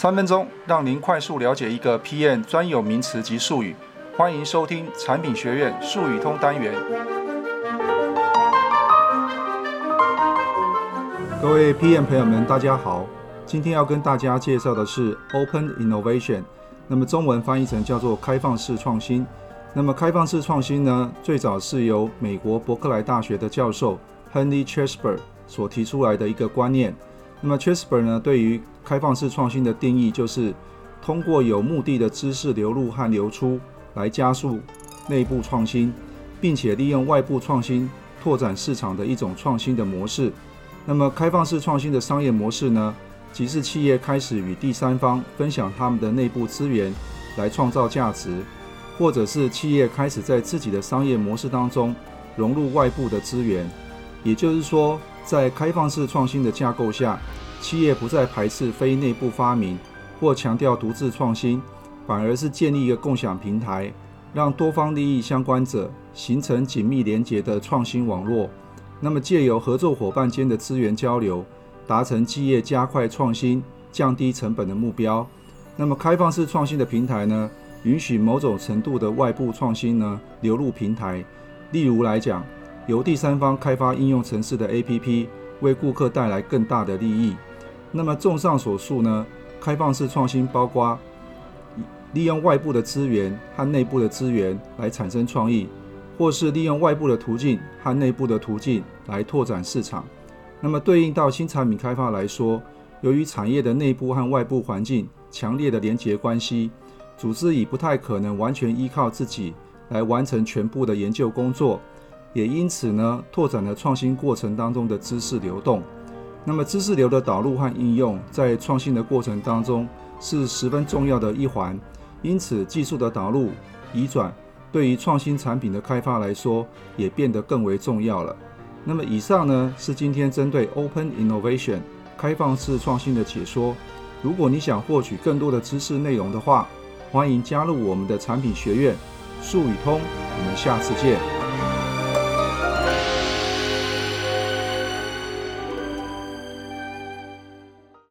三分钟让您快速了解一个 PM 专有名词及术语。欢迎收听产品学院术语通单元。各位 PM 朋友们，大家好。今天要跟大家介绍的是 Open Innovation，那么中文翻译成叫做开放式创新。那么开放式创新呢，最早是由美国伯克莱大学的教授 Henry Chancellor 所提出来的一个观念。那么 Chancellor 呢，对于开放式创新的定义就是通过有目的的知识流入和流出，来加速内部创新，并且利用外部创新拓展市场的一种创新的模式。那么开放式创新的商业模式呢，即是企业开始与第三方分享他们的内部资源来创造价值，或者是企业开始在自己的商业模式当中融入外部的资源。也就是说，在开放式创新的架构下，企业不再排斥非内部发明或强调独自创新，反而是建立一个共享平台，让多方利益相关者形成紧密连结的创新网络。那么，借由合作伙伴间的资源交流，达成企业加快创新、降低成本的目标。那么，开放式创新的平台呢，允许某种程度的外部创新呢流入平台。例如来讲，由第三方开发应用程式的 APP，为顾客带来更大的利益。那么，综上所述呢，开放式创新包括利用外部的资源和内部的资源来产生创意，或是利用外部的途径和内部的途径来拓展市场。那么，对应到新产品开发来说，由于产业的内部和外部环境强烈的连结关系，组织已不太可能完全依靠自己来完成全部的研究工作，也因此呢，拓展了创新过程当中的知识流动。那么，知识流的导入和应用在创新的过程当中是十分重要的一环。因此，技术的导入、移转对于创新产品的开发来说也变得更为重要了。那么，以上呢是今天针对 Open Innovation 开放式创新的解说。如果你想获取更多的知识内容的话，欢迎加入我们的产品学院术语通。我们下次见。